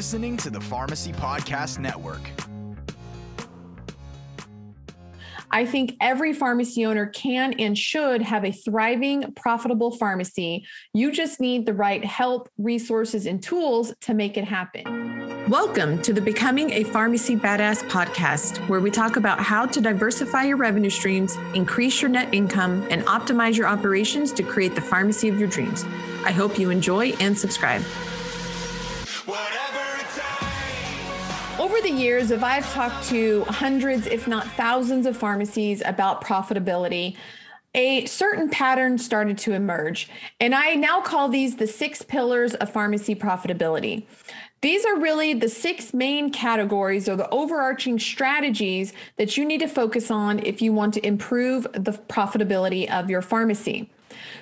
listening to the Pharmacy Podcast Network. I think every pharmacy owner can and should have a thriving, profitable pharmacy. You just need the right help, resources, and tools to make it happen. Welcome to the Becoming a Pharmacy Badass podcast, where we talk about how to diversify your revenue streams, increase your net income, and optimize your operations to create the pharmacy of your dreams. I hope you enjoy and subscribe. Over the years, if I've talked to hundreds, if not thousands, of pharmacies about profitability, a certain pattern started to emerge. And I now call these the six pillars of pharmacy profitability. These are really the six main categories or the overarching strategies that you need to focus on if you want to improve the profitability of your pharmacy.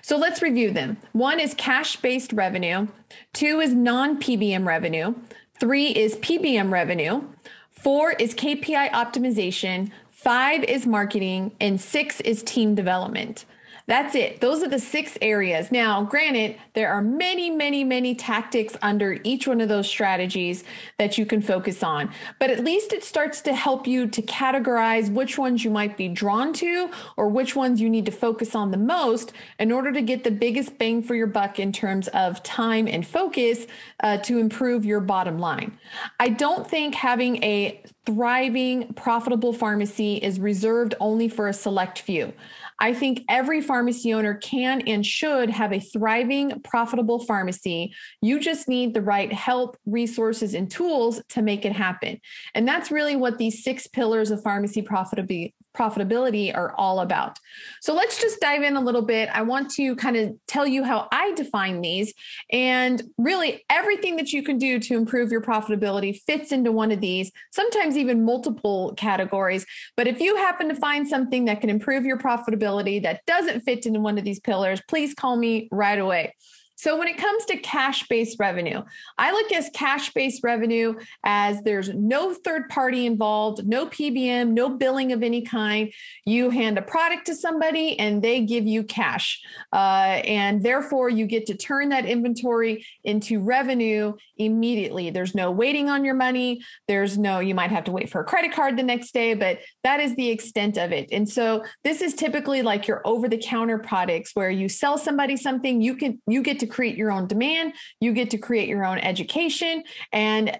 So let's review them. One is cash based revenue, two is non PBM revenue, Three is PBM revenue. Four is KPI optimization. Five is marketing. And six is team development. That's it. Those are the six areas. Now, granted, there are many, many, many tactics under each one of those strategies that you can focus on, but at least it starts to help you to categorize which ones you might be drawn to or which ones you need to focus on the most in order to get the biggest bang for your buck in terms of time and focus uh, to improve your bottom line. I don't think having a thriving, profitable pharmacy is reserved only for a select few. I think every pharmacy owner can and should have a thriving, profitable pharmacy. You just need the right help, resources, and tools to make it happen. And that's really what these six pillars of pharmacy profitability profitability are all about. So let's just dive in a little bit. I want to kind of tell you how I define these. And really, everything that you can do to improve your profitability fits into one of these, sometimes even multiple categories. But if you happen to find something that can improve your profitability that doesn't fit into one of these pillars, please call me right away. So when it comes to cash-based revenue, I look at cash-based revenue as there's no third party involved, no PBM, no billing of any kind. You hand a product to somebody and they give you cash. Uh, and therefore you get to turn that inventory into revenue immediately. There's no waiting on your money. There's no, you might have to wait for a credit card the next day, but that is the extent of it. And so this is typically like your over the counter products where you sell somebody something, you can, you get to create your own demand, you get to create your own education and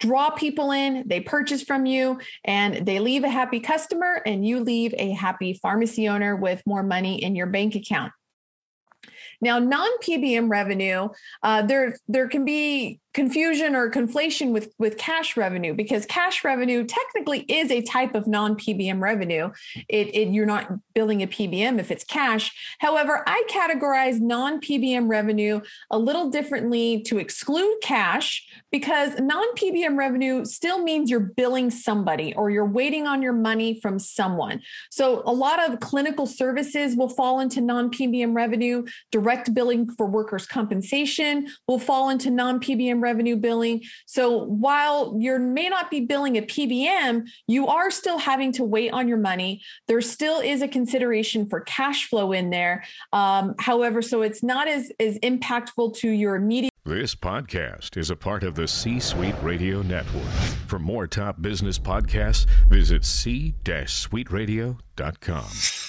draw people in, they purchase from you, and they leave a happy customer, and you leave a happy pharmacy owner with more money in your bank account. Now, non-PBM revenue, uh, there there can be confusion or conflation with with cash revenue because cash revenue technically is a type of non-PBM revenue. It, it you're not billing a PBM if it's cash. However, I categorize non-PBM revenue a little differently to exclude cash because non-PBM revenue still means you're billing somebody or you're waiting on your money from someone. So a lot of clinical services will fall into non-PBM revenue. Direct billing for workers' compensation will fall into non-PBM revenue billing. So while you may not be billing a PBM, you are still having to wait on your money. There still is a consideration for cash flow in there. Um, however, so it's not as, as impactful to your immediate. This podcast is a part of the C Suite Radio Network. For more top business podcasts, visit c-suiteradio.com.